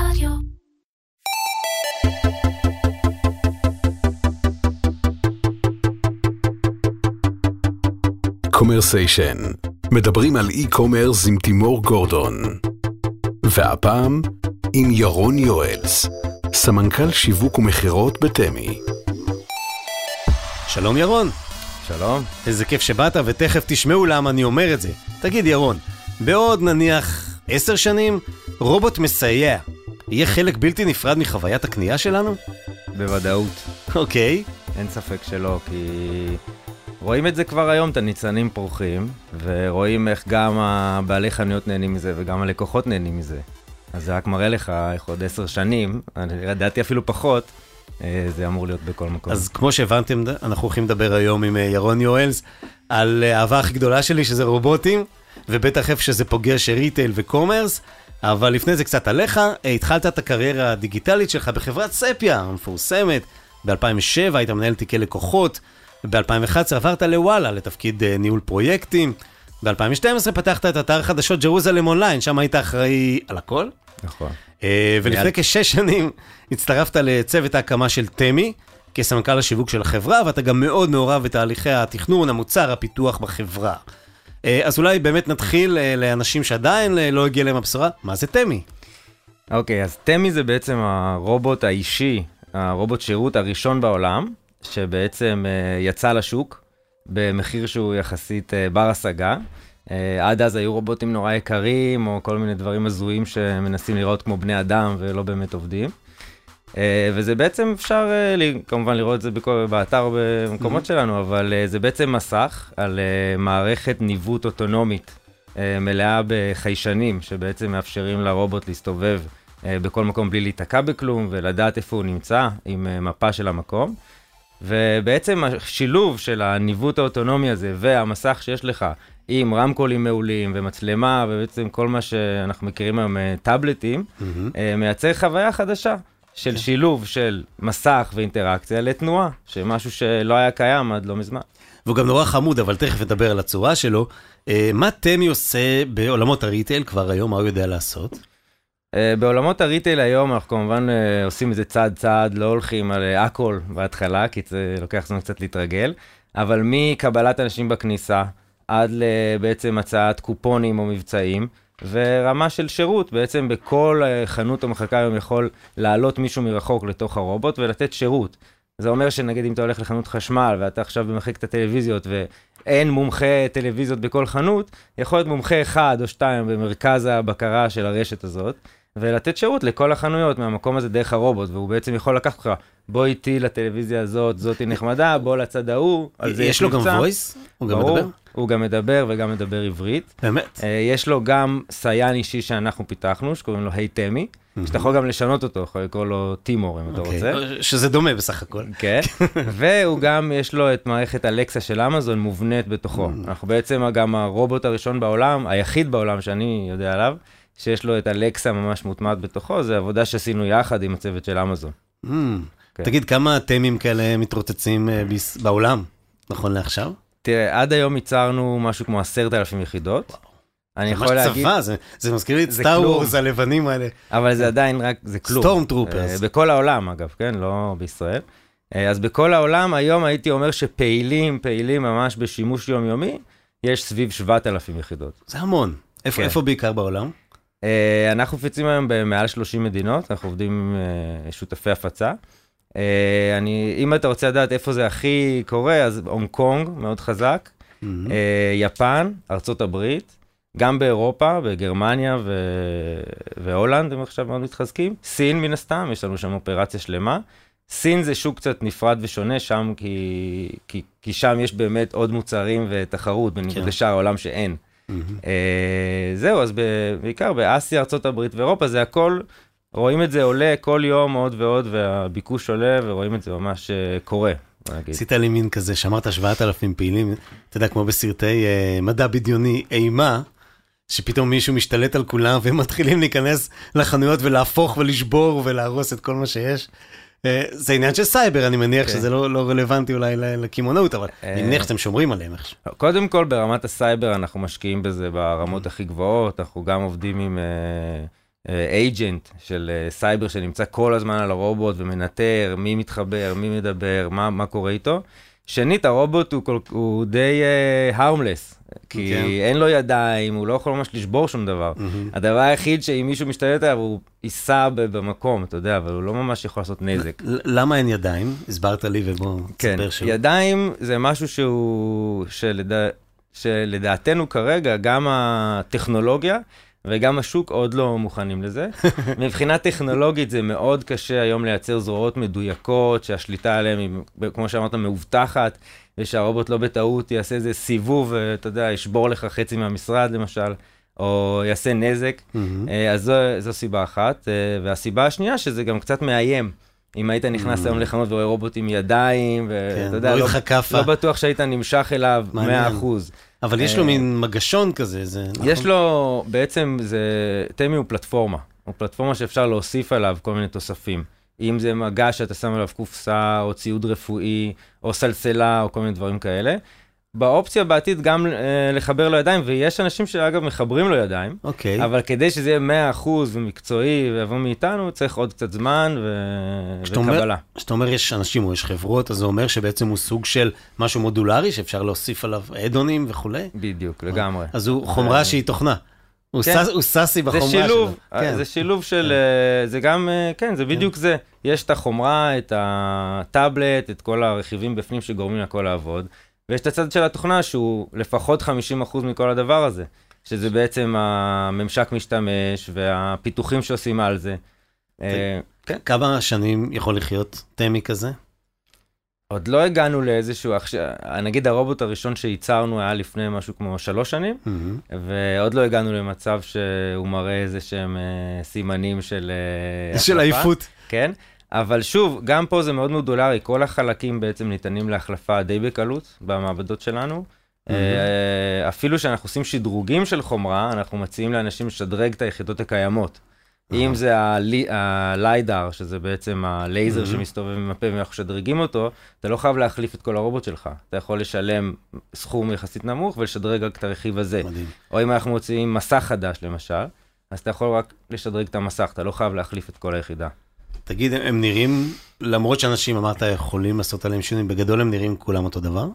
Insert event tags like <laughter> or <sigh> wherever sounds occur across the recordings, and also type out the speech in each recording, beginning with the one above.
רדיו. קומרסיישן, מדברים על e-commerce עם תימור גורדון. והפעם, עם ירון יואלס, סמנכ"ל שיווק ומכירות בתמי. שלום ירון, שלום. איזה כיף שבאת ותכף תשמעו למה אני אומר את זה. תגיד ירון, בעוד נניח עשר שנים, רובוט מסייע יהיה חלק בלתי נפרד מחוויית הקנייה שלנו? בוודאות. אוקיי. אין ספק שלא, כי רואים את זה כבר היום, את הניצנים פורחים, ורואים איך גם הבעלי חנויות נהנים מזה וגם הלקוחות נהנים מזה. אז זה רק מראה לך איך עוד עשר שנים, אני ידעתי אפילו פחות, אה, זה אמור להיות בכל מקום. אז כמו שהבנתם, אנחנו הולכים לדבר היום עם אה, ירון יואלס על אה, האהבה הכי גדולה שלי, שזה רובוטים, ובטח איפה שזה פוגש retail ו commerce. אבל לפני זה קצת עליך, התחלת את הקריירה הדיגיטלית שלך בחברת ספיה המפורסמת. ב-2007 היית מנהל תיקי לקוחות, ב-2011 עברת לוואלה לתפקיד ניהול פרויקטים. ב-2012 פתחת את אתר חדשות ג'רוזלם אונליין, שם היית אחראי על הכל. נכון. ולפני מיד. כשש שנים הצטרפת לצוות ההקמה של תמי, כסמנכ"ל השיווק של החברה, ואתה גם מאוד מעורב בתהליכי התכנון, המוצר, הפיתוח בחברה. אה, אז אולי באמת נתחיל אה, לאנשים שעדיין אה, לא הגיע להם הבשורה, מה זה תמי? אוקיי, אז תמי זה בעצם הרובוט האישי, הרובוט שירות הראשון בעולם, שבעצם יצא לשוק במחיר שהוא יחסית בר השגה. עד אז היו רובוטים נורא יקרים, או כל מיני דברים הזויים שמנסים לראות כמו בני אדם ולא באמת עובדים. אה, וזה בעצם אפשר אה, לי- כמובן לראות את זה בכל, באתר במקומות שלנו, אבל אה, זה בעצם מסך על מערכת ניווט אוטונומית אה, מלאה בחיישנים, שבעצם מאפשרים לרובוט להסתובב בכל מקום בלי להיתקע בכלום ולדעת איפה הוא נמצא עם מפה של המקום. ובעצם השילוב של הניווט האוטונומי הזה והמסך שיש לך עם רמקולים מעולים ומצלמה ובעצם כל מה שאנחנו מכירים היום טאבלטים, אה, מייצר חוויה חדשה של שילוב של מסך ואינטראקציה לתנועה, שמשהו שלא היה קיים עד לא מזמן. והוא גם נורא חמוד, אבל תכף נדבר על הצורה שלו. אה, מה תמי עושה בעולמות הריטייל כבר היום, מה הוא יודע לעשות? אה, בעולמות הריטייל היום אנחנו כמובן אה, עושים את זה צעד צעד, לא הולכים על הכל בהתחלה, כי זה לוקח זמן קצת להתרגל, אבל מקבלת אנשים בכניסה עד בעצם הצעת קופונים או מבצעים, ורמה של שירות, בעצם בכל אה, חנות או מחלקה היום יכול לעלות מישהו מרחוק לתוך הרובוט ולתת שירות. זה אומר שנגיד אם אתה הולך לחנות חשמל ואתה עכשיו במחלקת הטלוויזיות ואין מומחה טלוויזיות בכל חנות, יכול להיות מומחה אחד או שתיים במרכז הבקרה של הרשת הזאת, ולתת שירות לכל החנויות מהמקום הזה דרך הרובוט, והוא בעצם יכול לקחת אותך, בוא איתי לטלוויזיה הזאת, זאתי נחמדה, בוא לצד ההוא, על זה יש לו גם מבצע." voice? הוא גם מדבר? הוא גם מדבר וגם מדבר עברית. באמת? אה, יש לו גם סייען אישי שאנחנו פיתחנו, שקוראים לו היי תמי, שאתה יכול גם לשנות אותו, יכול לקרוא לו טימור אם אתה אוקיי. רוצה. שזה דומה בסך הכל. כן, <laughs> והוא גם, יש לו את מערכת אלקסה של אמזון מובנית בתוכו. אנחנו בעצם גם הרובוט הראשון בעולם, היחיד בעולם שאני יודע עליו, שיש לו את אלקסה ממש מוטמעת בתוכו, זה עבודה שעשינו יחד עם הצוות של אמזון. כן. תגיד, כמה תמים כאלה מתרוצצים אה, בעולם, נכון לעכשיו? תראה, עד היום ייצרנו משהו כמו עשרת אלפים יחידות. אני יכול להגיד, צבא, זה- זה מזכיר לי את סטאר. וורס הלבנים האלה. אבל זה עדיין רק, זה כלום. סטורם טרופרס. אה, בכל העולם, אגב, כן? לא בישראל. אה, אז בכל העולם, היום הייתי אומר שפעילים, פעילים ממש בשימוש יומיומי, יש סביב 7,000 יחידות. זה המון. איפה כן. איפה בעיקר בעולם? אה, אנחנו מפיצים היום במעל 30 מדינות, אנחנו עובדים עם שותפי הפצה. אה, אני, אם אתה רוצה לדעת איפה זה הכי קורה, אז הונג קונג, מאוד חזק, אה, יפן, ארצות הברית, גם באירופה, בגרמניה ו... והולנד, הם עכשיו מאוד מתחזקים. סין, מן הסתם, יש לנו שם אופרציה שלמה. סין זה שוק קצת נפרד ושונה שם, כי, כי, כי שם יש באמת עוד מוצרים ותחרות, בניגוד כן. לשאר העולם שאין. אה, זהו, אז ב- בעיקר באסיה, ארה"ב ואירופה, זה הכל, רואים את זה עולה כל יום עוד ועוד, והביקוש עולה, ורואים את זה ממש אה, קורה. עשית לי מין כזה, שאמרת 7,000 פעילים, אתה יודע, כמו בסרטי אה, מדע בדיוני אימה, שפתאום מישהו משתלט על כולם והם מתחילים להיכנס לחנויות ולהפוך ולשבור ולהרוס את כל מה שיש. אה, זה עניין של סייבר, אני מניח כן. שזה לא לא רלוונטי אולי לקמעונאות, אבל אני אה. מניח שאתם שומרים עליהם איכשהו. קודם כל, ברמת הסייבר אנחנו משקיעים בזה ברמות הכי גבוהות, אנחנו גם עובדים עם, אה, agent של אה, סייבר שנמצא כל הזמן על הרובוט ומנטר מי מתחבר, מי מדבר, מה, מה קורה איתו. שנית, הרובוט הוא, כל, הוא די אה, harmless, כי כן. אין לו ידיים, הוא לא יכול ממש לשבור שום דבר. מהמם. הדבר היחיד שאם מישהו משתלט עליו, הוא ייסע במקום, אתה יודע, אבל הוא לא ממש יכול לעשות נזק. למה אין ידיים? הסברת לי ובוא כן, תספר שלא. ידיים זה משהו שהוא, שלדע, שלדעתנו כרגע, גם הטכנולוגיה וגם השוק עוד לא מוכנים לזה. <laughs> מבחינה טכנולוגית זה מאוד קשה היום לייצר זרועות מדויקות, שהשליטה עליהן היא, כמו שאמרת, מאובטחת, ושהרובוט לא בטעות יעשה איזה סיבוב, אתה יודע, ישבור לך חצי מהמשרד למשל, או יעשה נזק. אה, אז זו, זו סיבה אחת. אה, והסיבה השנייה, שזה גם קצת מאיים. אם היית נכנס Mm. היום לחנות ורואה רובוט עם ידיים, כן, ואתה יודע, מוריד לא. לא בטוח שהיית נמשך אליו 100%. מעניין. אבל יש לו אה, מין מגשון כזה, זה נכון? יש לו, בעצם זה, תמי הוא פלטפורמה. הוא פלטפורמה שאפשר להוסיף עליו כל מיני תוספים. אם זה מגע שאתה שם עליו קופסה, או ציוד רפואי, או סלסלה, או כל מיני דברים כאלה. באופציה בעתיד גם אה, לחבר לו ידיים, ויש אנשים שאגב מחברים לו ידיים, אוקיי. אבל כדי שזה יהיה 100% ומקצועי ויבוא מאיתנו, צריך עוד קצת זמן ו... וקבלה. כשאתה אומר יש אנשים או יש חברות, אז זה אומר שבעצם הוא סוג של משהו מודולרי שאפשר להוסיף עליו אדונים וכולי? בדיוק, לגמרי. אז הוא חומרה אה, שהיא תוכנה. הוא כן. סס- הוא סאסי זה בחומרה שלו. שילוב, כן. זה שילוב של, אה, זה גם, אה, כן, זה בדיוק זה. יש את החומרה, את הטאבלט, את כל הרכיבים בפנים שגורמים לכל לעבוד, ויש את הצד של התוכנה שהוא לפחות 50% מכל הדבר הזה, שזה בעצם הממשק משתמש והפיתוחים שעושים על זה. אה, כן. כמה שנים יכול לחיות תמי כזה? עוד לא הגענו לאיזשהו, עכשיו, נגיד הרובוט הראשון שייצרנו היה לפני משהו כמו שלוש שנים, מהמם. ועוד לא הגענו למצב שהוא מראה איזה שהם אה, סימנים של אה, של. עייפות. כן, אבל שוב, גם פה זה מאוד מודולרי, כל החלקים בעצם ניתנים להחלפה די בקלות במעבדות שלנו. אה, אפילו שאנחנו עושים שדרוגים של חומרה, אנחנו מציעים לאנשים לשדרג את היחידות הקיימות. אם זה הלי- הליידר, שזה בעצם הלייזר מהמם. שמסתובב עם הפה ואנחנו משדרגים אותו, אתה לא חייב להחליף את כל הרובוט שלך. אתה יכול לשלם סכום יחסית נמוך ולשדרג רק את הרכיב הזה. מדהים. או אם אנחנו מוציאים מסך חדש למשל, אז אתה יכול רק לשדרג את המסך, אתה לא חייב להחליף את כל היחידה. תגיד, הם- נראים, למרות שאנשים, אמרת, יכולים לעשות עליהם שינויים, בגדול הם נראים כולם אותו דבר?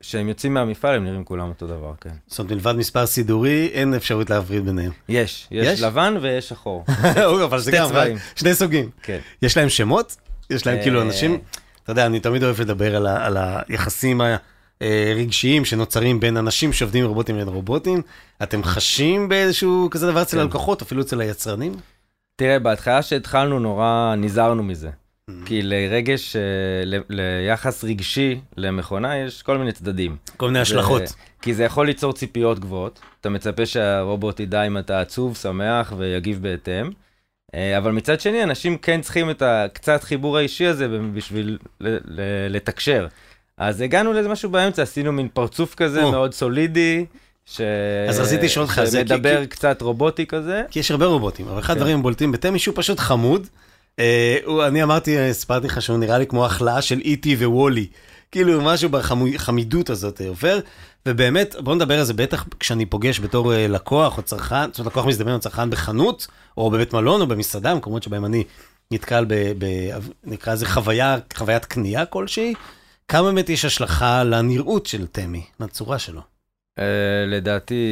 כשהם יוצאים מהמפעל הם נראים כולם אותו דבר, כן. זאת אומרת, מלבד מספר סידורי, אין אפשרות להפריד ביניהם. יש, יש, יש? לבן ויש שחור. <laughs> אבל זה שתי גם. שני סוגים. כן. יש להם שמות? יש להם אה, כאילו אנשים, אתה יודע, אני תמיד אוהב לדבר על, ה, על היחסים הרגשיים שנוצרים בין אנשים שעובדים עם רובוטים לבין רובוטים. אתם חשים באיזשהו כזה דבר אצל כן. הלקוחות, אפילו אצל היצרנים? תראה, בהתחלה שהתחלנו נורא נזהרנו מזה. Mm-hmm. כי לרגש, אה, ל- ליחס רגשי למכונה יש כל מיני צדדים. כל מיני השלכות. זה- כי זה יכול ליצור ציפיות גבוהות. אתה מצפה שהרובוט ידע אם אתה עצוב, שמח ויגיב בהתאם. אה, אבל מצד שני, אנשים כן צריכים את הקצת חיבור האישי הזה בשביל ל- ל- לתקשר. אז הגענו לאיזה משהו באמצע, עשינו מין פרצוף כזה או. מאוד סולידי, ש... אז רציתי לשאול אותך זה, שמדבר כי- קצת רובוטי כזה. כי יש הרבה רובוטים, אבל אחד כן. הדברים הבולטים בתמי שהוא פשוט חמוד. אה, הוא- אני אמרתי, סיפרתי לך שהוא נראה לי כמו החלאה של איטי וולי. כאילו משהו בחמידות הזאת אה, עובר, ובאמת, בוא נדבר על זה בטח כשאני פוגש בתור אה, לקוח או צרכן, זאת אומרת לקוח מזדמן או צרכן בחנות, או בבית מלון או במסעדה, מקומות שבהם אני נתקל ב... ב נקרא לזה חוויה, חוויית קנייה כלשהי, כמה באמת יש השלכה לנראות של תמי, לצורה שלו. Uh, לדעתי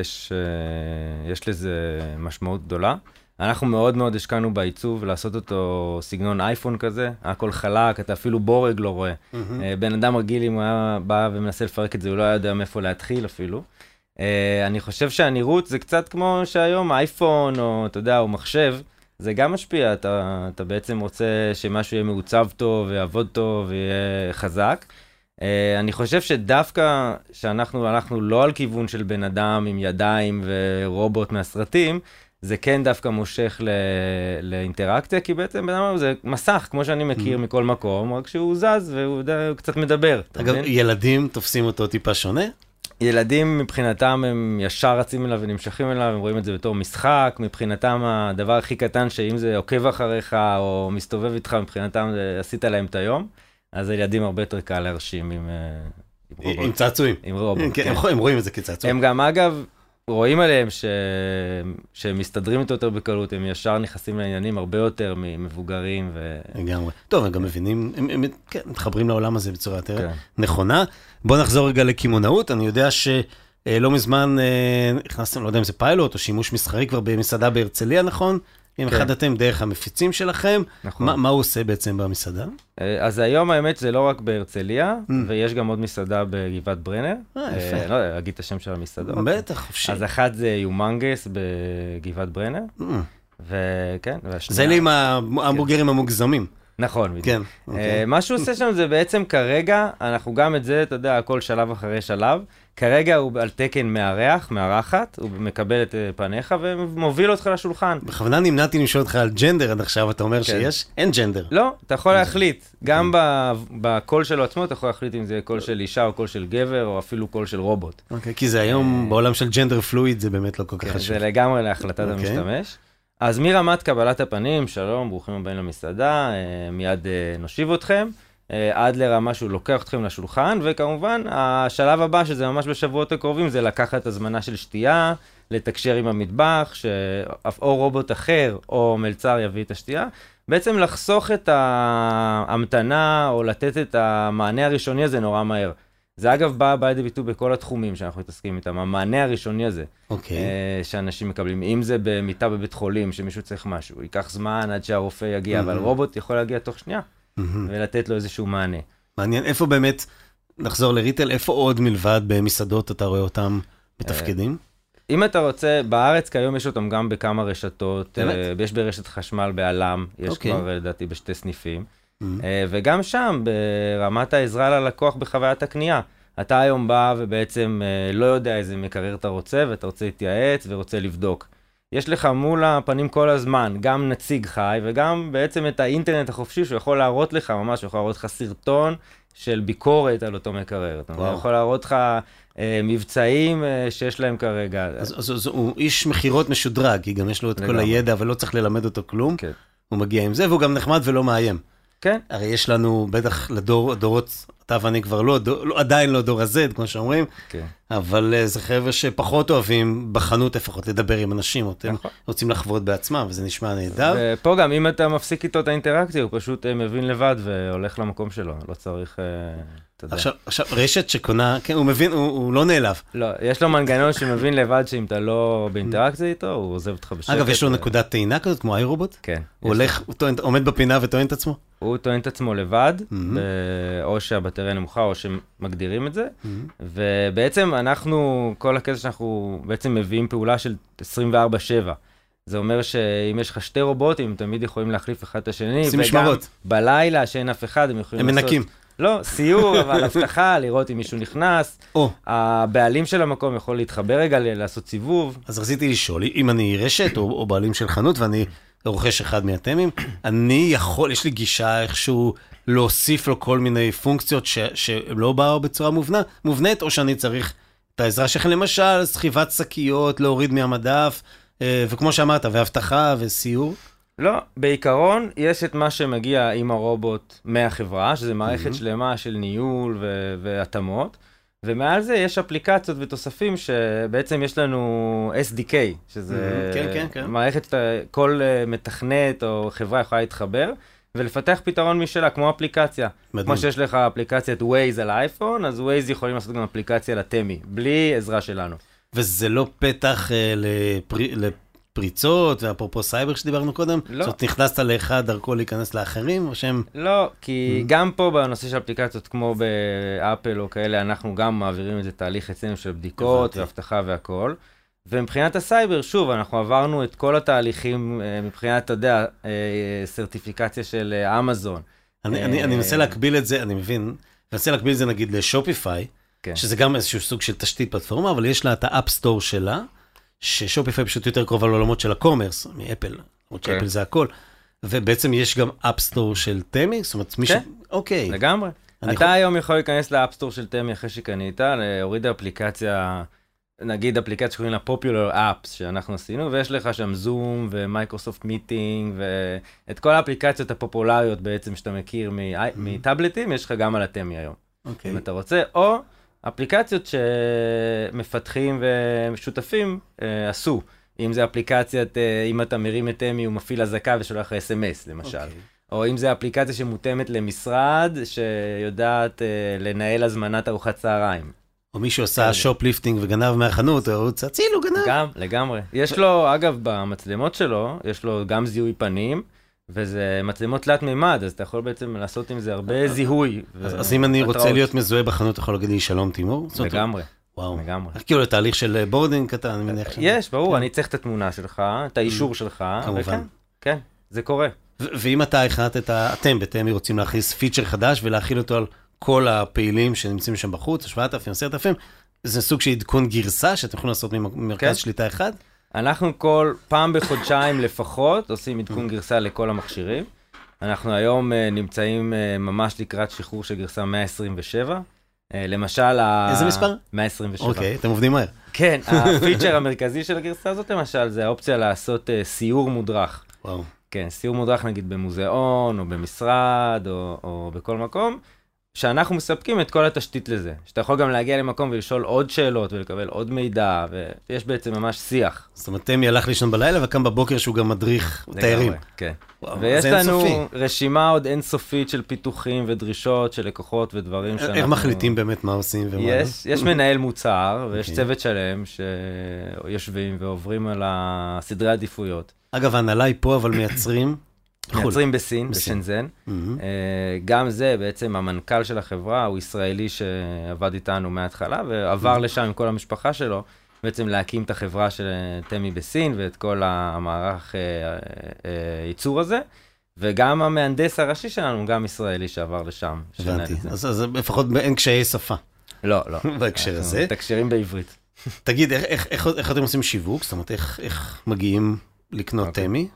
יש, uh, יש לזה משמעות גדולה. אנחנו מאוד מאוד השקענו בעיצוב לעשות אותו סגנון אייפון כזה, הכל חלק, אתה אפילו בורג לא רואה. Uh, בן אדם רגיל אם הוא היה בא ומנסה לפרק את זה, הוא לא היה יודע מאיפה להתחיל אפילו. Uh, אני חושב שהנראות זה קצת כמו שהיום אייפון או אתה יודע, או מחשב, זה גם משפיע, אתה, אתה בעצם רוצה שמשהו יהיה מעוצב טוב ויעבוד טוב ויהיה חזק. Uh, אני חושב שדווקא שאנחנו הלכנו לא על כיוון של בן אדם עם ידיים ורובוט מהסרטים, זה כן דווקא מושך ל... לאינטראקציה, כי בעצם בן אדם זה מסך, כמו שאני מכיר מכל מקום, רק שהוא זז והוא יודע, הוא קצת מדבר. אגב? ילדים תופסים אותו טיפה שונה? ילדים מבחינתם הם ישר רצים אליו ונמשכים אליו, הם רואים את זה בתור משחק, מבחינתם הדבר הכי קטן שאם זה עוקב אחריך או מסתובב איתך, מבחינתם זה עשית להם את היום, אז הילדים הרבה יותר קל להרשים עם, אה, עם צעצועים. עם רובוט, כן, כן. הם- רואים את זה כצעצוע. הם גם אגב, רואים עליהם ש... שהם מסתדרים איתו יותר בקלות, הם ישר נכנסים לעניינים הרבה יותר ממבוגרים. ו... לגמרי. טוב, הם גם מבינים, הם, הם כן, מתחברים לעולם הזה בצורה יותר כן. נכונה. בוא נחזור רגע לקמעונאות, אני יודע מזמן אה, נכנסתם, לא יודע אם זה פיילוט או שימוש מסחרי כבר במסעדה בהרצליה, נכון? עם כן. אחד אתם דרך המפיצים שלכם. נכון. מה, מה הוא עושה בעצם במסעדה? אה, אז היום האמת זה לא רק בהרצליה, Mm. ויש גם עוד מסעדה בגבעת ברנר. אה, יפה. אה, לא יודע, אגיד את השם של המסעדות. בטח, חופשי. אז אחת זה יומנגס בגבעת ברנר, Mm. וכן, והשנייה... זה לי עם ההמבורגרים המוגזמים. נכון, בדיוק. כן. אה, אוקיי. מה שהוא עושה שם זה בעצם כרגע, אנחנו גם את זה, אתה יודע, הכל שלב אחרי שלב. כרגע הוא על תקן מארח, מארחת, הוא מקבל את אה, פניך ומוביל אותך לשולחן. בכוונה נמנעתי לשאול אותך על gender עד עכשיו, אתה אומר שיש? אין gender. לא, אתה יכול להחליט. גם ב- בקול שלו עצמו, אתה יכול להחליט אם זה קול של אישה או קול של גבר, או אפילו קול של רובוט. אוקיי, כי זה היום, בעולם של gender fluid, זה באמת לא כל כך כן, חשוב. זה לגמרי להחלטת אוקיי. המשתמש. אז מרמת קבלת הפנים, שלום, ברוכים הבאים למסעדה, אה, מיד אה, נושיב אתכם, אה, עד לרמה שהוא לוקח אתכם לשולחן, וכמובן, השלב הבא, שזה ממש בשבועות הקרובים, זה לקחת הזמנה של שתייה, לתקשר עם המטבח, שאו רובוט אחר או מלצר יביא את השתייה. בעצם לחסוך את ההמתנה או לתת את המענה הראשוני הזה נורא מהר. זה אגב בא בא לידי ביטוי בכל התחומים שאנחנו מתעסקים איתם, המענה הראשוני הזה. אוקיי. אה, שאנשים מקבלים. אם זה במיטה בבית חולים, שמישהו צריך משהו, ייקח זמן עד שהרופא יגיע, אבל מהמם. רובוט יכול להגיע תוך שנייה. ולתת לו איזשהו מענה. מעניין, איפה באמת, נחזור לריטל, איפה עוד מלבד במסעדות אתה רואה אותם מתפקדים? אם אתה רוצה, בארץ כיום יש אותם גם בכמה רשתות, באמת? אה, יש ברשת חשמל בעלם, יש אוקיי. כבר אה, לדעתי בשתי סניפים. אה, וגם שם, ברמת העזרה ללקוח בחוויית הקנייה. אתה היום בא ובעצם אה, לא יודע איזה מקרר אתה רוצה, ואתה רוצה להתייעץ ורוצה לבדוק. יש לך מול הפנים כל הזמן גם נציג חי וגם בעצם את האינטרנט החופשי שהוא יכול להראות לך ממש, הוא יכול להראות לך סרטון של ביקורת על אותו מקרר. וואו. הוא יכול להראות לך אה, מבצעים אה, שיש להם כרגע. אז, אז, אז הוא איש מכירות משודרג, כי גם יש לו את כל לגמרי. הידע ולא צריך ללמד אותו כלום. כן. הוא מגיע עם זה, והוא גם נחמד ולא מאיים. כן, הרי יש לנו, בטח לדור, הדורות, אתה ואני כבר לא, דור, לא עדיין לא דור ה-Z, כמו שאומרים, כן. אבל uh, זה חבר'ה שפחות אוהבים, בחנות לפחות, לדבר עם אנשים, או אתם נכון. רוצים לחוות בעצמם, וזה נשמע נהדר. ופה גם אם אתה מפסיק איתו את האינטראקציה, הוא פשוט אה, מבין לבד והולך למקום שלו, לא צריך, אה, אתה יודע. עכשיו, עכשיו, רשת שקונה, כן, הוא מבין, הוא, הוא לא נעלב. לא, יש לו מנגנון שמבין לבד שאם אתה לא באינטראקציה איתו, הוא עוזב אותך בשקט. אגב, יש לו ו- נקודת טעינה כזאת, כמו איי-רובוט? כן. הוא הולך, הוא טוען, עומד בפינה וטוען את עצמו? לו. הוא טוען את עצמו לבד. ב- או שהבטריה נמוכה או שמגדירים את זה, ובעצם אנחנו, כל הקטע שאנחנו בעצם מביאים פעולה של 24/7. זה אומר שאם יש לך שתי רובוטים, הם תמיד יכולים להחליף אחד את השני, עושים משמרות. בלילה, שאין אף אחד, הם יכולים הם לעשות... מנקים. לא, סיור, אבל <laughs> אבטחה, לראות אם מישהו נכנס. או, הבעלים של המקום יכול להתחבר רגע, לעשות סיבוב. אז רציתי לשאול, אם אני רשת או, או בעלים של חנות ואני רוכש אחד מהתמים, <clears throat> אני יכול, יש לי גישה איכשהו להוסיף לו כל מיני פונקציות ש, שלא באו בצורה מובנה, מובנית, או שאני צריך את העזרה שלכם, למשל, סחיבת שקיות, להוריד מהמדף, אה, וכמו שאמרת, ואבטחה וסיור. לא, בעיקרון יש את מה שמגיע עם הרובוט מהחברה, שזה מערכת Mhm. שלמה של ניהול ו- והתאמות, ומעל זה יש אפליקציות ותוספים שבעצם יש לנו SDK, שזה Mhm, כן, כן, כן. מערכת שכל אה, מתכנת או חברה יכולה להתחבר. ולפתח פתרון משלה, כמו אפליקציה. מדהים. כמו שיש לך אפליקציית Waze על האייפון, אז Waze יכולים לעשות גם אפליקציה לתמי, בלי עזרה שלנו. וזה לא פתח אה, לפרי, לפריצות, ואפרופו סייבר שדיברנו קודם? לא. זאת נכנסת לאחד, דרכו להיכנס לאחרים, או שהם... לא, כי גם פה בנושא של אפליקציות כמו באפל או כאלה, אנחנו גם מעבירים את זה תהליך אצלנו של בדיקות. ואבטחה והכל. ומבחינת הסייבר, שוב, אנחנו עברנו את כל התהליכים אה, מבחינת, אתה יודע, אה, סרטיפיקציה של אה, אמזון. אני, אני, אני מנסה להקביל את זה, אני מבין, אני מנסה להקביל את זה נגיד לשופיפיי, כן. שזה גם איזשהו סוג של תשתית פלטפורמה, אבל יש לה את ה App Store שלה, ששופיפיי פשוט יותר קרובה לעולמות של ה commerce, מאפל, למרות כן. שאפל זה הכל, ובעצם יש גם App Store של תמי, זאת אומרת, מישהו, כן. אוקיי, לגמרי. אתה יכול- היום יכול להיכנס ל App Store של תמי אחרי שקנית, להוריד אפליקציה, נגיד אפליקציה שקוראים לה Popular Apps שאנחנו עשינו, ויש לך שם Zoom ו Microsoft Meeting, ואת כל האפליקציות הפופולריות בעצם שאתה מכיר מ- מטאבלטים, יש לך גם על התמי היום. אוקיי. אם אתה רוצה, או אפליקציות שמפתחים ושותפים אה, עשו. אם זה אפליקציית, אה, אם אתה מרים את תמי, הוא מפעיל אזעקה ושולח לך אס.אם.אס, למשל. Okay. או אם זה אפליקציה שמותאמת למשרד, שיודעת אה, לנהל הזמנת ארוחת צהריים. או מישהו עשה shoplifting וגנב מהחנות, או הצילו גנב. גם, לגמרי. יש לו, אגב, במצלמות שלו, יש לו גם זיהוי פנים. וזה מצלמות תלת מימד, אז אתה יכול בעצם לעשות עם זה הרבה זיהוי. אז אם אני רוצה להיות מזוהה בחנות, אתה יכול להגיד לי שלום תימור? לגמרי. וואו. לגמרי. כאילו לתהליך של boarding קטן, אני מניח. יש, ברור, כן. אני צריך את התמונה שלך, את האישור שלך. כמובן. כן, זה קורה. ואם אתה החלטת, אתם בתמי רוצים להכניס פיצ'ר חדש ולהחיל אותו על כל הפעילים שנמצאים שם בחוץ, 7,000, 10,000, זה סוג של עדכון גרסה שאתם יכולים לעשות ממרכז כן. שליטה אחד? אנחנו כל פעם בחודשיים לפחות עושים עדכון גרסה לכל המכשירים. אנחנו היום uh, נמצאים uh, ממש לקראת שחרור של גרסה 127. Uh, למשל, איזה מספר? 127. אוקיי, okay, אתם עובדים מהר. כן, <laughs> הפיצ'ר המרכזי של הגרסה הזאת למשל, זה האופציה לעשות uh, סיור מודרך. וואו. כן, סיור מודרך נגיד במוזיאון, או במשרד, או, או בכל מקום. שאנחנו מספקים את כל התשתית לזה. שאתה יכול גם להגיע למקום ולשאול עוד שאלות ולקבל עוד מידע, ויש בעצם ממש שיח. זאת אומרת, תמי הלך לישון בלילה וקם בבוקר שהוא גם מדריך תיירים. כן. וואו, ויש לנו אינסופי. רשימה עוד אינסופית של פיתוחים ודרישות של לקוחות ודברים שאנחנו... איך מחליטים באמת מה עושים ומה לא? יש, יש מנהל מוצר ויש okay. אוקיי. צוות שלם שיושבים ועוברים על הסדרי עדיפויות. אגב, ההנהלה היא פה, אבל מייצרים מייצרים בסין, בשנזן. Mm-hmm. גם זה, בעצם המנכ"ל של החברה הוא ישראלי שעבד איתנו מההתחלה, ועבר mm-hmm. לשם עם כל המשפחה שלו, בעצם להקים את החברה של תמי בסין ואת כל המערך אה, אה, ייצור הזה. וגם המהנדס הראשי שלנו הוא גם ישראלי שעבר לשם. הבנתי, אז, אז לפחות אין קשיי שפה. לא, לא. <laughs> בהקשר הזה. מתקשרים בעברית. תגיד, איך, איך, איך, איך אתם עושים שיווק? זאת אומרת, איך, איך מגיעים לקנות okay. אוקיי. תמי?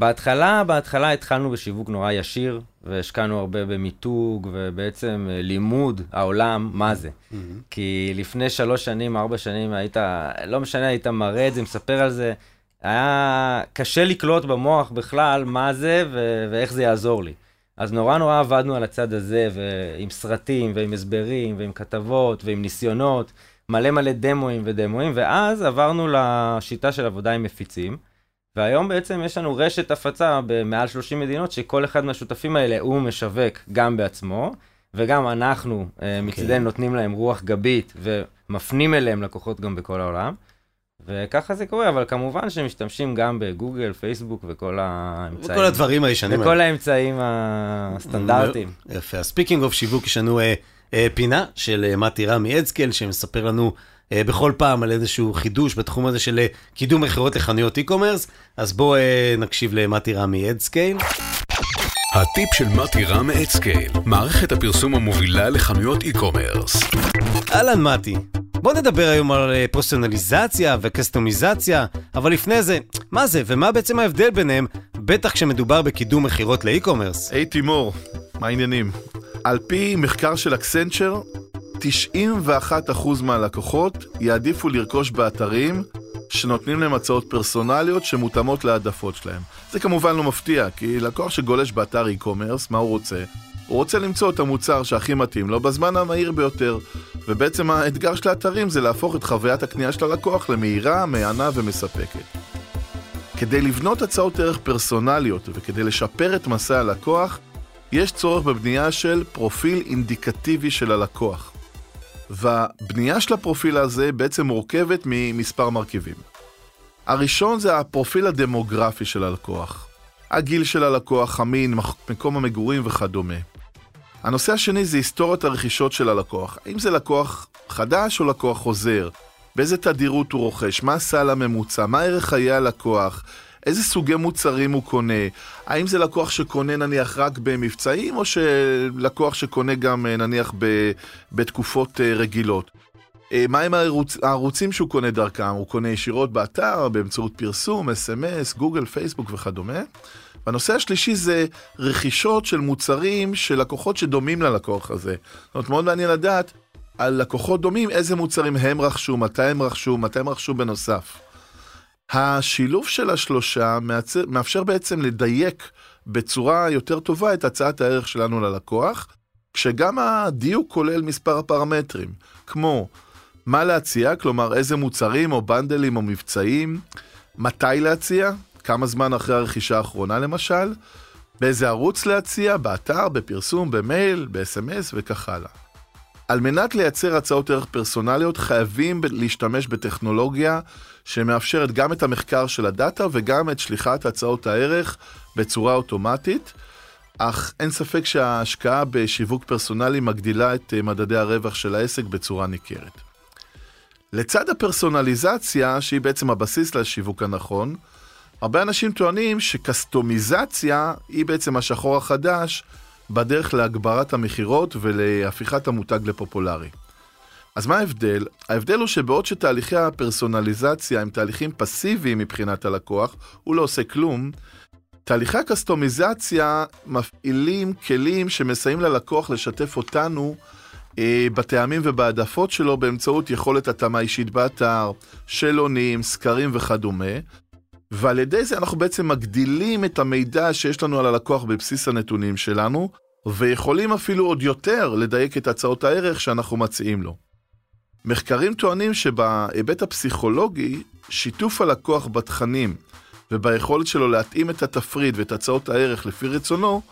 בהתחלה, בהתחלה התחלנו בשיווק נורא ישיר, והשקענו הרבה במיתוג ובעצם אה, לימוד העולם מה זה. Mm-hmm. כי לפני שלוש שנים, ארבע שנים היית, לא משנה, היית מראה את זה, מספר על זה, היה קשה לקלוט במוח בכלל מה זה ו- ואיך זה יעזור לי. אז נורא נורא עבדנו על הצד הזה, ועם סרטים, ועם הסברים, ועם כתבות, ועם ניסיונות, מלא מלא דמואים ודמואים, ואז עברנו לשיטה של עבודה עם מפיצים. והיום בעצם יש לנו רשת הפצה במעל 30 מדינות, שכל אחד מהשותפים האלה הוא משווק גם בעצמו, וגם אנחנו okay. אה, אוקיי. נותנים להם רוח גבית ומפנים אליהם לקוחות גם בכל העולם. וככה זה קורה, אבל כמובן שמשתמשים גם בגוגל, פייסבוק וכל האמצעים. וכל הדברים הישנים. וכל האמצעים הסטנדרטיים. יפה, אז speaking of שיווק, יש לנו אה, פינה של אה, מתי רם מ-Adscale, שמספר לנו אה, בכל פעם על איזשהו חידוש בתחום הזה של אה, קידום מכירות לחנויות e-commerce, אז בואו אה, נקשיב למתי רם מ-Adscale. הטיפ של מתי רם מ-Adscale, מערכת הפרסום המובילה לחנויות e-commerce. אהלן מתי, בוא נדבר היום על פרסונליזציה וקסטומיזציה, אבל לפני זה, מה זה ומה בעצם ההבדל ביניהם, בטח כשמדובר בקידום מכירות לאי-קומרס. היי hey, תימור, מה העניינים? על פי מחקר של אקסנצ'ר, 91% מהלקוחות יעדיפו לרכוש באתרים שנותנים להם הצעות פרסונליות שמותאמות להעדפות שלהם. זה כמובן לא מפתיע, כי לקוח שגולש באתר e-commerce, מה הוא רוצה? הוא רוצה למצוא את המוצר שהכי מתאים לו בזמן המהיר ביותר. ובעצם האתגר של האתרים זה להפוך את חוויית הקנייה של הלקוח למהירה, מהנה ומספקת. כדי לבנות הצעות ערך פרסונליות וכדי לשפר את מסע הלקוח, יש צורך בבנייה של פרופיל אינדיקטיבי של הלקוח. והבנייה של הפרופיל הזה בעצם מורכבת ממספר מרכיבים. הראשון זה הפרופיל הדמוגרפי של הלקוח. הגיל של הלקוח, המין, מקום המגורים וכדומה. הנושא השני זה היסטוריית הרכישות של הלקוח. האם זה לקוח חדש או לקוח חוזר? באיזה תדירות הוא רוכש? מה הסל הממוצע? מה ערך חיי הלקוח? איזה סוגי מוצרים הוא קונה, האם זה לקוח שקונה נניח רק במבצעים, או שלקוח שקונה גם אה, נניח ב, בתקופות אה, רגילות. אה, מהם הערוץ, הערוצים שהוא קונה דרכם? הוא קונה ישירות באתר, באמצעות פרסום, אס.אם.אס, גוגל, פייסבוק וכדומה. והנושא השלישי זה רכישות של מוצרים של לקוחות שדומים ללקוח הזה. זאת אומרת, מאוד מעניין לדעת על לקוחות דומים, איזה מוצרים הם רכשו, מתי הם רכשו, מתי הם רכשו בנוסף. השילוב של השלושה מאפשר בעצם לדייק בצורה יותר טובה את הצעת הערך שלנו ללקוח, כשגם הדיוק כולל מספר הפרמטרים, כמו מה להציע, כלומר איזה מוצרים או בנדלים או מבצעים, מתי להציע, כמה זמן אחרי הרכישה האחרונה למשל, באיזה ערוץ להציע, באתר, בפרסום, במייל, ב-SMS וכך הלאה. על מנת לייצר הצעות ערך פרסונליות חייבים להשתמש בטכנולוגיה שמאפשרת גם את המחקר של הדאטה וגם את שליחת הצעות הערך בצורה אוטומטית, אך אין ספק שההשקעה בשיווק פרסונלי מגדילה את אה, מדדי הרווח של העסק בצורה ניכרת. לצד הפרסונליזציה, שהיא בעצם הבסיס לשיווק הנכון, הרבה אנשים טוענים שקסטומיזציה היא בעצם השחור החדש בדרך להגברת המכירות ולהפיכת המותג לפופולרי. אז מה ההבדל? ההבדל הוא שבעוד שתהליכי הפרסונליזציה הם תהליכים פסיביים מבחינת הלקוח, הוא לא עושה כלום, תהליכי הקסטומיזציה מפעילים כלים שמסייעים ללקוח לשתף אותנו אה, בטעמים ובהעדפות שלו באמצעות יכולת התאמה אישית באתר, שאלונים, סקרים וכדומה. ועל ידי זה אנחנו בעצם מגדילים את המידע שיש לנו על הלקוח בבסיס הנתונים שלנו, ויכולים אפילו עוד יותר לדייק את הצעות הערך שאנחנו מציעים לו. מחקרים טוענים שבהיבט הפסיכולוגי, שיתוף הלקוח בתכנים וביכולת שלו להתאים את התפריט ואת הצעות הערך לפי רצונו,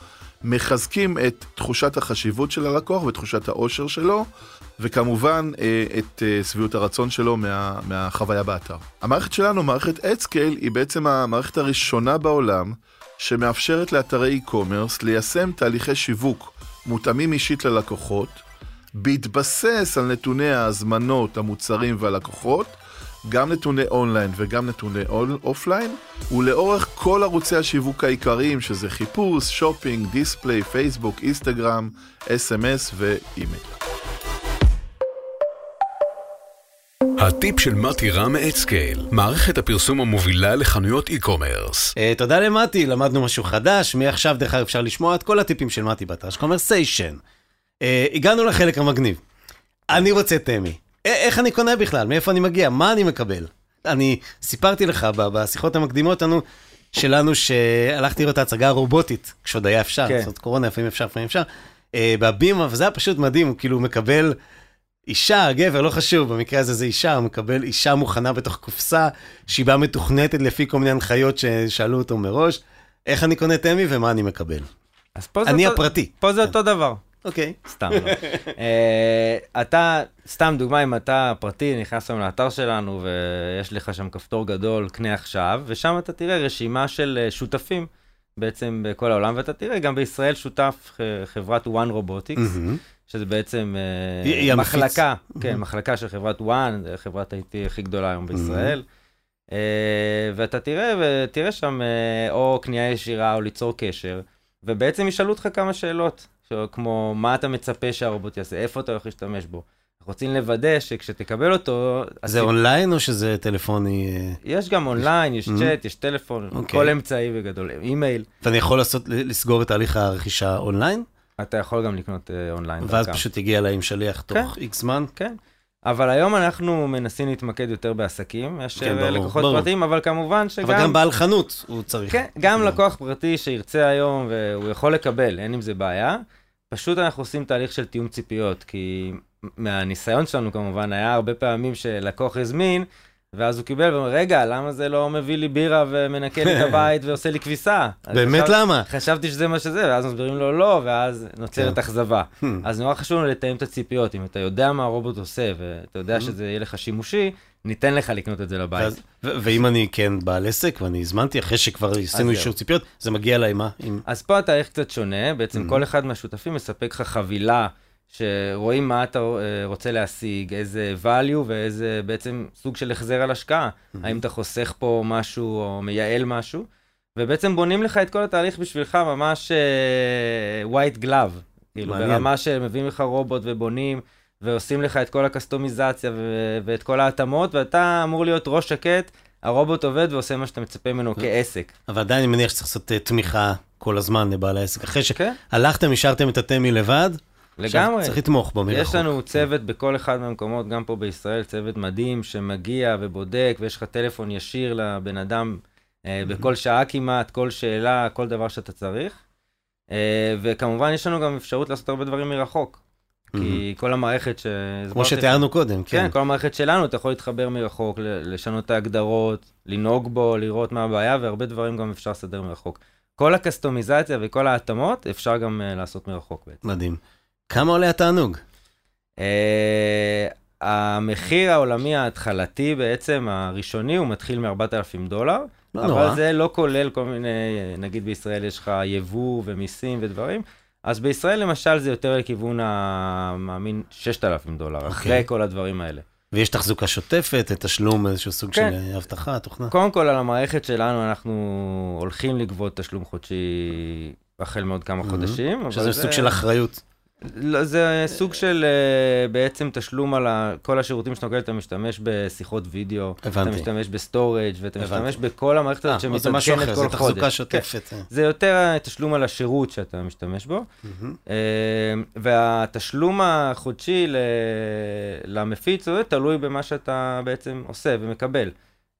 מחזקים את תחושת החשיבות של הלקוח ותחושת האושר שלו, וכמובן אה, את אה, שביעות הרצון שלו מה, מהחוויה באתר. המערכת שלנו, מערכת אדסקייל, היא בעצם המערכת הראשונה בעולם שמאפשרת לאתרי e-commerce ליישם תהליכי שיווק מותאמים אישית ללקוחות, בהתבסס על נתוני ההזמנות, המוצרים והלקוחות, גם נתוני אונליין וגם נתוני אופליין, ולאורך כל ערוצי השיווק העיקריים, שזה חיפוש, shopping, display, פייסבוק, אינסטגרם, אס.אם.אס ואימייל. הטיפ של מתי רם מ-Adscale, מערכת הפרסום המובילה לחנויות e-commerce. Uh, תודה למתי, למדנו משהו חדש, מעכשיו דרך אגב אפשר לשמוע את כל הטיפים של מתי באתר של קומרסיישן. Uh, הגענו לחלק המגניב. אני רוצה תמי. איך אני קונה בכלל? מאיפה אני מגיע? מה אני מקבל? אני סיפרתי לך בשיחות המקדימות לנו, שלנו שהלכתי לראות את ההצגה הרובוטית, כשעוד היה אפשר, כן. זאת קורונה, לפעמים אפשר, לפעמים אפשר, אה, בבימה, וזה היה פשוט מדהים, הוא כאילו מקבל אישה, גבר, לא חשוב, במקרה הזה זה אישה, הוא מקבל אישה מוכנה בתוך קופסה, שהיא באה מתוכנתת לפי כל מיני הנחיות ששאלו אותו מראש, איך אני קונה תמי ומה אני מקבל. אז פה אני זה הפרטי. פה זה אותו דבר. אוקיי. סתם לא. uh, אתה, סתם דוגמה, אם אתה פרטי, נכנס היום לאתר שלנו ויש לך שם כפתור גדול, קנה עכשיו, ושם אתה תראה רשימה של אה, שותפים בעצם בכל העולם, ואתה תראה גם בישראל שותף חברת One Robotics, mm-hmm. שזה בעצם uh, היא מחלקה, המפיץ. כן, mm-hmm. מחלקה של חברת One, חברת IT הכי גדולה היום בישראל. Mm-hmm. Uh, ואתה תראה, ותראה שם uh, או קנייה ישירה או ליצור קשר, ובעצם ישאלו אותך כמה שאלות. כמו מה אתה מצפה שהרובוט יעשה, איפה אתה הולך להשתמש בו. רוצים לוודא שכשתקבל אותו... זה הסיפ... אונליין או שזה טלפוני? אה? יש גם אונליין, יש צ'אט, mm-hmm. יש טלפון, okay. אוקיי. כל אמצעי בגדול, אימייל. ואני יכול לעשות, לסגור את תהליך הרכישה אונליין? אתה יכול גם לקנות uh, אונליין. ואז דרכם. פשוט הגיע אליי עם שליח תוך איקס כן. זמן? כן. אבל היום אנחנו מנסים להתמקד יותר בעסקים, יש כן, ברור, לקוחות ברור. פרטיים, אבל כמובן שגם... אבל גם בעל חנות הוא צריך. כן, גם לקוח פרטי שירצה היום והוא יכול לקבל, אין עם זה בעיה. פשוט אנחנו עושים תהליך של תיאום ציפיות, כי מהניסיון שלנו כמובן, היה הרבה פעמים שלקוח הזמין, ואז הוא קיבל ואומר, רגע, למה זה לא מביא לי בירה ומנקה לי את <laughs> הבית ועושה לי כביסה? באמת חשב, למה? חשבתי שזה מה שזה, ואז מסבירים לו לא, ואז נוצרת כן. אכזבה. Hmm. אז נורא חשוב לנו לתאם את הציפיות, אם אתה יודע מה הרובוט עושה, ואתה יודע hmm. שזה יהיה לך שימושי, ניתן לך לקנות את זה לבית. ואם אני כן בעל עסק, ואני הזמנתי, אחרי שכבר עשינו אישור ציפיות, זה מגיע אליי מה? אז פה התהליך קצת שונה, בעצם mm-hmm. כל אחד מהשותפים מספק לך חבילה, שרואים מה אתה אה, רוצה להשיג, איזה value ואיזה בעצם סוג של החזר על השקעה. Mm-hmm. האם אתה חוסך פה משהו או מייעל משהו, ובעצם בונים לך את כל התהליך בשבילך ממש uh, white glove. כאילו, ברמה שמביאים לך רובוט ובונים. ועושים לך את כל הקסטומיזציה ו- ואת כל ההתאמות, ואתה אמור להיות ראש שקט, הרובוט עובד ועושה מה שאתה מצפה ממנו כעסק. אבל עדיין אני מניח שצריך לעשות אה, תמיכה כל הזמן לבעל העסק. אחרי שהלכתם, השארתם את התמי לבד, לגמרי. צריך לתמוך בו מרחוק. יש לנו צוות בכל אחד מהמקומות, גם פה בישראל, צוות מדהים שמגיע ובודק, ויש לך טלפון ישיר לבן אדם אה, בכל שעה כמעט, כל שאלה, כל דבר שאתה צריך. אה, וכמובן יש לנו גם אפשרות לעשות הרבה דברים מרחוק. כי כל המערכת ש... כמו שתיארנו קודם, כן. כן, כל המערכת שלנו, אתה יכול להתחבר מרחוק, לשנות את ההגדרות, לנהוג בו, לראות מה הבעיה, והרבה דברים גם אפשר לסדר מרחוק. כל הקסטומיזציה וכל ההתאמות אפשר גם uh, לעשות מרחוק בעצם. מדהים. כמה עולה התענוג? Uh, המחיר העולמי ההתחלתי בעצם, הראשוני, הוא מתחיל מ-4,000 דולר. לא אבל נורא. זה לא כולל כל מיני, נגיד בישראל יש לך יבוא ומיסים ודברים, אז בישראל למשל זה יותר לכיוון המאמין 6,000 דולר, okay. אחרי כל הדברים האלה. ויש תחזוקה שוטפת, תשלום, איזשהו סוג כן. של אה, אבטחה, תוכנה. קודם כל על המערכת שלנו אנחנו הולכים לגבות תשלום חודשי החל מעוד כמה חודשים. אבל שזה סוג של אחריות. לא, זה סוג של אה, בעצם תשלום על ה- כל השירותים שאתה מקבל, אתה משתמש בשיחות וידאו, אתה הבנתי. משתמש ב storage ואתה הבנתי. משתמש בכל המערכת הזאת אז זה משהו שמתעדכנת אחר, כל זה חודש. תחזוקה כן. שוטפת. אה. זה יותר תשלום על השירות שאתה משתמש בו, מהמם. אה, והתשלום החודשי ל- למפיץ הוא תלוי במה שאתה בעצם עושה ומקבל.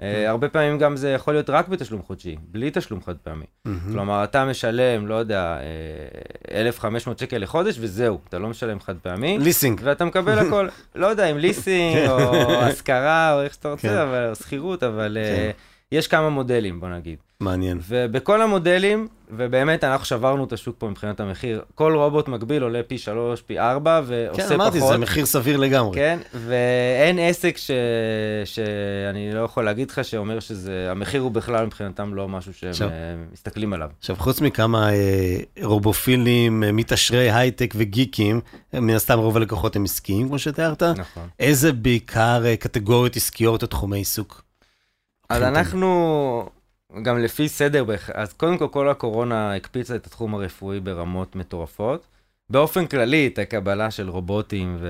אה, הרבה פעמים גם זה יכול להיות רק בתשלום חודשי, בלי תשלום חד פעמי. כלומר, אתה משלם, לא יודע, אה, 1,500 שקל לחודש וזהו, אתה לא משלם חד פעמי. ליסינג. ואתה מקבל <laughs> הכל, לא יודע, עם ליסינג, או השכרה, או איך שאתה כן. רוצה, אבל, או שכירות, אבל אה, יש כמה מודלים, בוא נגיד. מעניין. ובכל המודלים, ובאמת אנחנו שברנו את השוק פה מבחינת המחיר, כל רובוט מקביל עולה פי 3, פי 4, ועושה כן, פחות. אמרתי, זה מחיר סביר לגמרי. כן, ואין עסק ש... שאני לא יכול להגיד לך שאומר שזה, המחיר הוא בכלל מבחינתם לא משהו שהם עכשיו- אה, מסתכלים עליו. עכשיו, חוץ מכמה אה, רובופילים, אה, מתעשרי הייטק וגיקים, מן הסתם רוב הלקוחות הם עסקיים, כמו שתיארת, נכון. איזה בעיקר אה, קטגוריות עסקיות או תחומי עיסוק? אז לוקחים אותם? גם לפי סדר, אז קודם כל כל הקורונה הקפיצה את התחום הרפואי ברמות מטורפות. באופן כללי, את הקבלה של רובוטים ו...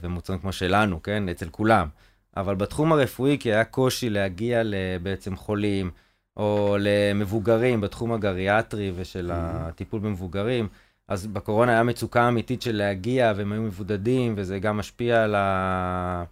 ומוצרים כמו שלנו, כן? אצל כולם. אבל בתחום הרפואי, כי היה קושי להגיע לבעצם חולים, או למבוגרים בתחום הגריאטרי ושל הטיפול במבוגרים, אז בקורונה היה מצוקה אמיתית של להגיע, והם היו מבודדים, וזה גם משפיע על, ה...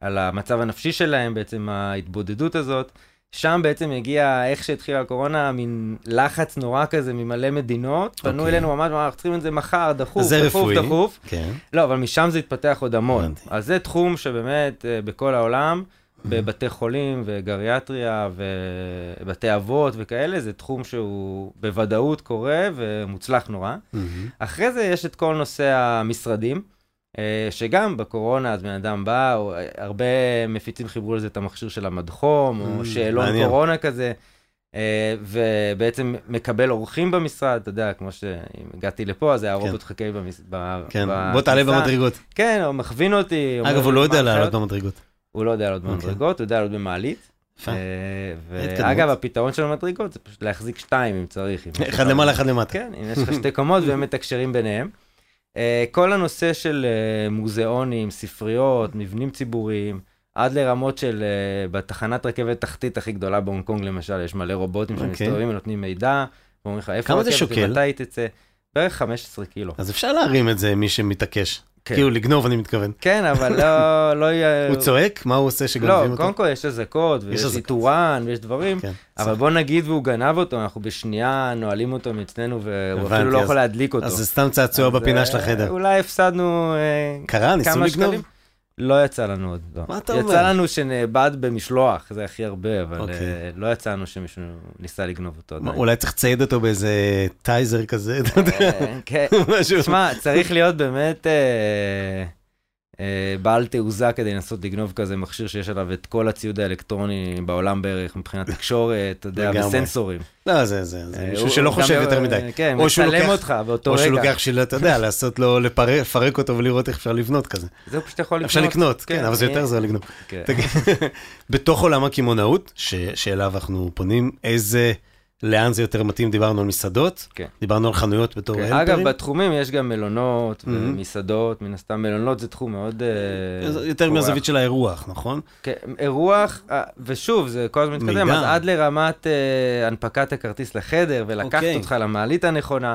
על המצב הנפשי שלהם, בעצם ההתבודדות הזאת. שם בעצם הגיע, איך שהתחילה הקורונה, מין לחץ נורא כזה ממלא מדינות. פנו אוקיי. אלינו ממש, אנחנו צריכים את זה מחר, דחוף, זה דחוף, רפואי. דחוף. כן. לא, אבל משם זה התפתח עוד המון. הבנתי. אז זה תחום שבאמת אה, בכל העולם, בבתי חולים וגריאטריה ובתי אבות וכאלה, זה תחום שהוא בוודאות קורה ומוצלח נורא. מהמם. אחרי זה יש את כל נושא המשרדים, שגם בקורונה, אז בן אדם בא, או, אה, הרבה מפיצים חיברו לזה את המכשיר של המדחום, Mm, או שאלון מעניין. קורונה כזה, אה, ובעצם מקבל אורחים במשרד, אתה יודע, כמו שאם הגעתי לפה, אז היה רובוט חכה במס... ב... כן, בכניסה. בוא תעלה במדרגות. כן, הוא מכווין אותי. אגב, הוא לא יודע לעלות. במדרגות. הוא לא יודע לעלות אוקיי. במדרגות, הוא יודע לעלות במעלית. אה. ואגב, הפתרון של המדרגות זה פשוט להחזיק שתיים אם צריך. אחד למעלה, אחד למטה. כן, אם יש לך שתי קומות והם מתקשרים ביניהם. אה, כל הנושא של אה, מוזיאונים, ספריות, מבנים ציבוריים, עד לרמות של, אה, בתחנת רכבת תחתית הכי גדולה בהונג קונג למשל, יש מלא רובוטים אוקיי. שמסתובבים ונותנים מידע, ואומרים לך איפה הרכבת? ומתי היא תצא. בערך 15 קילו. אז אפשר להרים את זה, מי שמתעקש. כן. כאילו, לגנוב, אני מתכוון. כן, אבל לא, <laughs> לא יהיה... הוא צועק? מה הוא עושה לא, שגונבים אותו? קודם כל יש אזעקות, ויש. איתורן, ויש דברים, כן. אבל בוא נגיד והוא גנב אותו, אנחנו בשנייה נועלים אותו מאצלנו, והוא אפילו לא יכול להדליק אותו. אז זה סתם צעצוע בפינה אה, של החדר. אולי הפסדנו אה, קרה? ניסו כמה לגנוב? לא יצא לנו עוד, לא. מה אתה יצא אומר? לנו שנאבד במשלוח, זה הכי הרבה, אבל אוקיי. אה, לא יצא לנו שמישהו ניסה לגנוב אותו מה. אולי צריך לצייד אותו באיזה טייזר כזה, אתה יודע, אה, כן. <laughs> משהו. תשמע, צריך להיות באמת אה, בעל תעוזה כדי לנסות לגנוב כזה מכשיר שיש עליו את כל הציוד האלקטרוני בעולם בערך, מבחינת תקשורת, אתה יודע. וסנסורים. לא, זה, זה, זה אה, מישהו שלא חושב יותר אה, מדי. כן, או מצלם אותך באותו או רגע. שהוא לוקח של, אתה יודע, <laughs> לעשות לו, לפרק אותו ולראות איך אפשר לבנות כזה. זהו, פשוט יכול לקנות. אפשר לקנות, כן, אבל זה אה, יותר זול לגנוב. כן. <laughs> בתוך עולם הקמעונאות, שאליו אנחנו פונים, איזה, לאן זה יותר מתאים? דיברנו על מסעדות, כן. דיברנו על חנויות בתור כן, הלפרים. אגב, בתחומים יש גם מלונות מהמם. ומסעדות, מן הסתם מלונות זה תחום מאוד... אה, יותר פורח. מהזווית של האירוח, נכון? כן, אירוח, אה, ושוב, זה כל הזמן מתקדם. אז עד לרמת אה, הנפקת הכרטיס לחדר, ולקחת אוקיי. אותך למעלית הנכונה,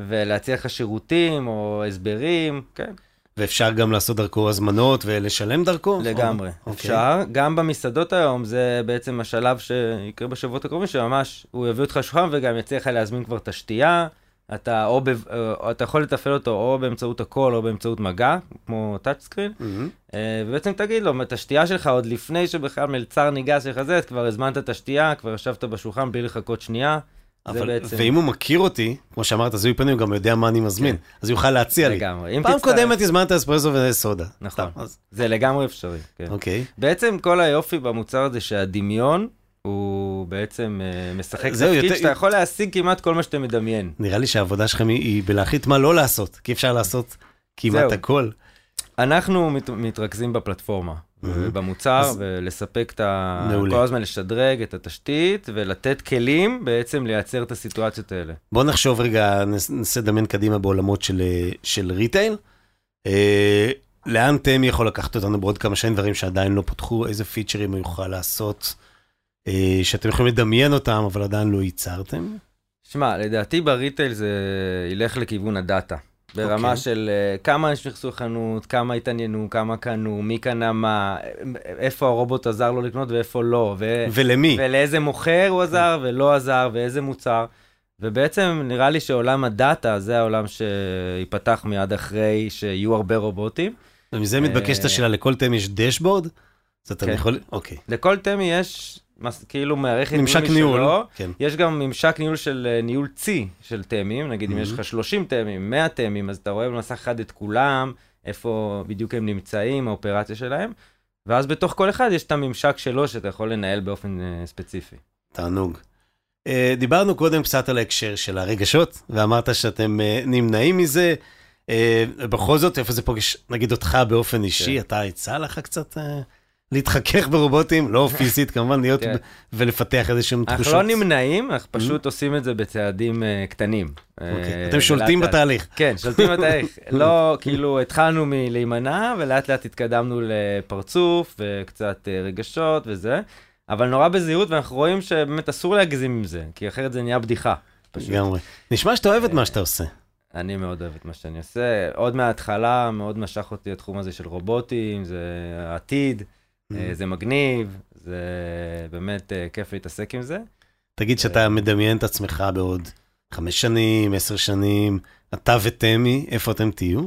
ולהציע לך שירותים או הסברים, כן, ואפשר גם לעשות דרכו הזמנות ולשלם דרכו? לגמרי. אוקיי. אפשר. גם במסעדות היום, זה בעצם השלב שיקרה בשבועות הקרובים, שממש הוא יביא אותך שולחן וגם יציע לך להזמין כבר את השתייה, אתה, או ב, או, אתה יכול לתפעל אותו או באמצעות הקול או באמצעות מגע, כמו טאצ' סקרין, אה, ובעצם תגיד לו, את השתייה שלך עוד לפני שבכלל מלצר ניגש לך זה, כבר הזמנת את השתייה, כבר ישבת בשולחן בלי לחכות שנייה. אבל, בעצם... ואם הוא מכיר אותי, כמו שאמרת, זיהוי פנים, הוא גם יודע מה אני מזמין, כן. אז הוא יוכל להציע לי. לגמרי. אם פעם תצטרך- קודמת הזמנת אספרסו וסודה. נכון. סתם, אז- זה לגמרי אפשרי, כן. אוקיי. בעצם כל היופי במוצר הזה שהדמיון הוא בעצם אה, משחק זהו, תפקיד יותר- שאתה יכול להשיג כמעט כל מה שאתה מדמיין. נראה לי שהעבודה שלכם היא- בלהחליט מה לא לעשות, כי אפשר לעשות כמעט זהו. הכל. אנחנו מת, מתרכזים בפלטפורמה. במוצר, אז- ולספק את ה... מעולה. כל הזמן לשדרג את התשתית, ולתת כלים בעצם לייצר את הסיטואציות האלה. בוא נחשוב רגע, נס- ננסה לדמיין קדימה בעולמות של, אה, של retail. אה, לאן תמי יכול לקחת אותנו בעוד כמה שנים דברים שעדיין לא פותחו, איזה פיצ'רים הוא יוכל לעשות, אה, שאתם יכולים לדמיין אותם, אבל עדיין לא ייצרתם? שמע, לדעתי ב retail זה ילך לכיוון הדאטה. ברמה אוקיי. של uh, כמה אנשים נכנסו לחנות, כמה התעניינו, כמה קנו, מי קנה מה, איפה הרובוט עזר לו לקנות ואיפה לא, ו... ולמי? ולאיזה מוכר הוא עזר ולא עזר, ואיזה מוצר. ובעצם נראה לי שעולם הדאטה זה העולם שייפתח מיד אחרי שיהיו הרבה רובוטים. ומזה מתבקשת אה, השאלה, לכל תמי יש דשבורד? אז אתם כן. יכולים, אוקיי. לכל תמי יש מס, כאילו מערכת ממשק משלו. ניהול, כן. יש גם ממשק ניהול של אה, ניהול צי של תמים, נגיד אם יש Mhm. לך 30 תמים, 100 תמים, אז אתה רואה במסך אחד את כולם, איפה בדיוק הם נמצאים, האופרציה שלהם, ואז בתוך כל אחד יש את הממשק שלו שאתה יכול לנהל באופן אה, ספציפי. תענוג. אה, דיברנו קודם קצת על ההקשר של הרגשות, ואמרת שאתם אה, נמנעים מזה. אה, בכל זאת, איפה זה פוגש, נגיד אותך באופן אישי, כן. אתה יצא לך קצת אה, להתחכך ברובוטים, לא פיזית כמובן, להיות כן. ולפתח איזשהם אנחנו תחושות. לא נמנעים, אנחנו פשוט עושים את זה בצעדים אה, קטנים. אוקיי. אה, אתם שולטים לאט- בתהליך. כן, שולטים בתהליך. <laughs> לא, כאילו, התחלנו מלהימנע, ולאט לאט התקדמנו לפרצוף, וקצת אה, רגשות וזה, אבל נורא בזהירות, ואנחנו רואים שבאמת אסור להגזים עם זה, כי אחרת זה נהיה בדיחה. לגמרי. נשמע שאתה אוהב את מה שאתה עושה. אני מאוד אוהב את מה שאני עושה. עוד מההתחלה מאוד משך אותי התחום הזה של רובוטים, זה העתיד, זה מגניב, זה באמת אה, כיף להתעסק עם זה. תגיד שאתה מדמיין את עצמך בעוד חמש שנים, עשר שנים, אתה ותמי, איפה אתם תהיו?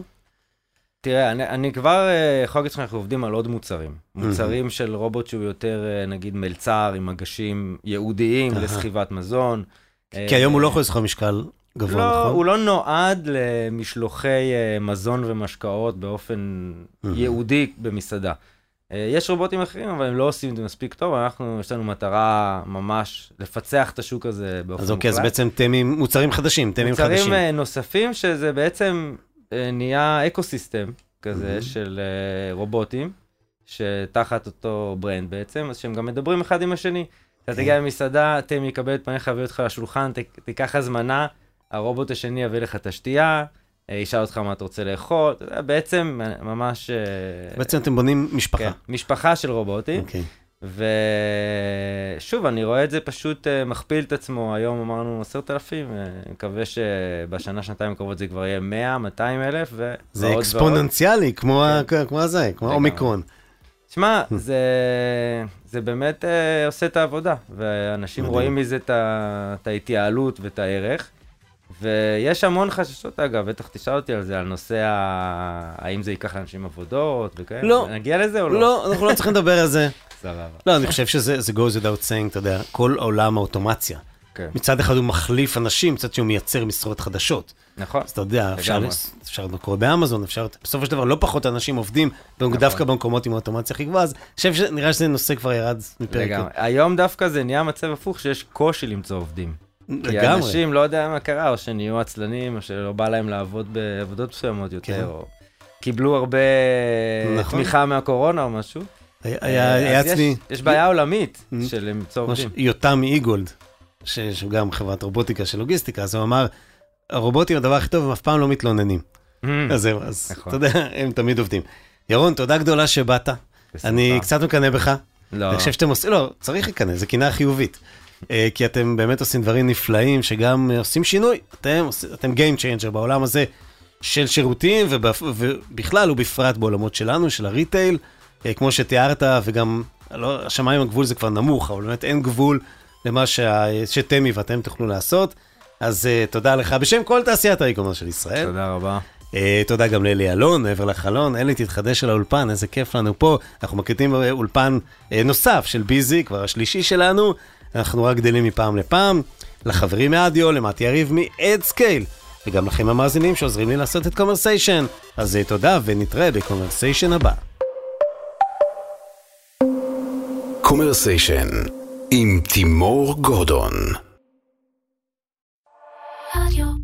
תראה, אני, אני כבר אה, יכול להגיד שאנחנו עובדים על עוד מוצרים. מוצרים של רובוט שהוא יותר, אה, נגיד, מלצר עם מגשים ייעודיים. לסחיבת מזון. כי היום הוא לא אה, יכול לסחוב משקל גבוה, לא, נכון? הוא לא נועד למשלוחי אה, מזון ומשקאות באופן. ייעודי במסעדה. אה, יש רובוטים אחרים, אבל הם לא עושים את זה מספיק טוב, אנחנו, יש לנו מטרה ממש לפצח את השוק הזה באופן אז אוקיי, אז מוחלט. בעצם תמי, מוצרים חדשים, תמים חדשים. מוצרים אה, נוספים, שזה בעצם אה, נהיה ecosystem כזה מהמם. של רובוטים, שתחת אותו brand בעצם, אז שהם גם מדברים אחד עם השני. אתה כן. תגיע למסעדה, תמי יקבל את פניך, יביא אותך לשולחן, תיקח הזמנה, הרובוט השני יביא לך את השתייה, ישאל אותך מה אתה רוצה לאכול, בעצם אה, ממש... אה, בעצם אתם בונים משפחה. כן, משפחה של רובוטים. אוקיי. ושוב, אני רואה את זה פשוט מכפיל את עצמו, היום אמרנו עשרת אלפים, uh, מקווה שבשנה, שנתיים הקרובות זה כבר יהיה 100, 200 אלף, ו... זה ועוד ועוד. אקספוננציאלי, כמו ה- כמו הזה, כמו. האומיקרון. שמע, <laughs> זה, זה באמת uh, עושה את העבודה, ואנשים מדהים. רואים מזה את ההתייעלות ואת הערך. ויש המון חששות, אגב, בטח תשאל אותי על זה, על נושא ה... האם זה ייקח לאנשים עבודות וכאלה. לא. נגיע לזה או לא? לא, אנחנו לא צריכים לדבר על זה. <laughs> סבבה. לא, אני חושב שזה זה goes without saying, אתה יודע, כל עולם האוטומציה. כן. מצד אחד הוא מחליף אנשים, מצד שני הוא מייצר משרות חדשות. נכון. אז אתה יודע, אפשר. אפשר קורה באמזון, אפשר, בסופו של דבר לא פחות אנשים עובדים, נכון. דווקא במקומות עם האוטומציה הכי גבוהה, אז חושב שנראה שזה נושא כבר ירד מפרק. לגמרי. היום דווקא זה נהיה מצב הפוך שיש קושי למצוא עובדים. כי לגמרי. אנשים לא יודע מה קרה, או שנהיו עצלנים, או שלא בא להם לעבוד בעבודות מסוימות כן. יותר, או קיבלו הרבה נכון. תמיכה מהקורונה או משהו. היה- היה אז היה יש- אצלי, יש בעיה עולמית Mm. של למצוא עובדים. יותם איגולד, ש- שהוא גם חברת רובוטיקה של לוגיסטיקה, אז הוא אמר, הרובוטים הדבר הכי טוב, הם אף פעם לא מתלוננים. Mm. אז זהו, אז נכון. אתה יודע, הם תמיד עובדים. ירון, תודה גדולה שבאת. בשמחה. אני קצת מקנא בך. לא, אני חושב שאתם עושים, לא, צריך לקנא, זו קנאה חיובית. אה, כי אתם באמת עושים דברים נפלאים שגם אה, עושים שינוי. אתם, אתם Game Changer בעולם הזה של שירותים, ובכלל ובפרט בעולמות שלנו, של הריטייל, אה, כמו שתיארת, וגם, לא, השמיים הגבול זה כבר נמוך, אבל באמת אין גבול למה שה- שתמי ואתם תוכלו לעשות. אז uh, תודה לך בשם כל תעשיית האי-קומרס של ישראל. תודה רבה. Uh, תודה גם לאלי אלון, מעבר לחלון. אלי, תתחדש על האולפן, איזה כיף לנו פה. אנחנו מקליטים אולפן uh, נוסף של ביזי, כבר השלישי שלנו. אנחנו רק גדלים מפעם לפעם. לחברים מאדיו, למתי יריב מ-Adscale, וגם לכם המאזינים שעוזרים לי לעשות את קומרסיישן. אז אה, תודה ונתראה בקומרסיישן הבא. קומרסיישן עם תימור גורדון. רדיו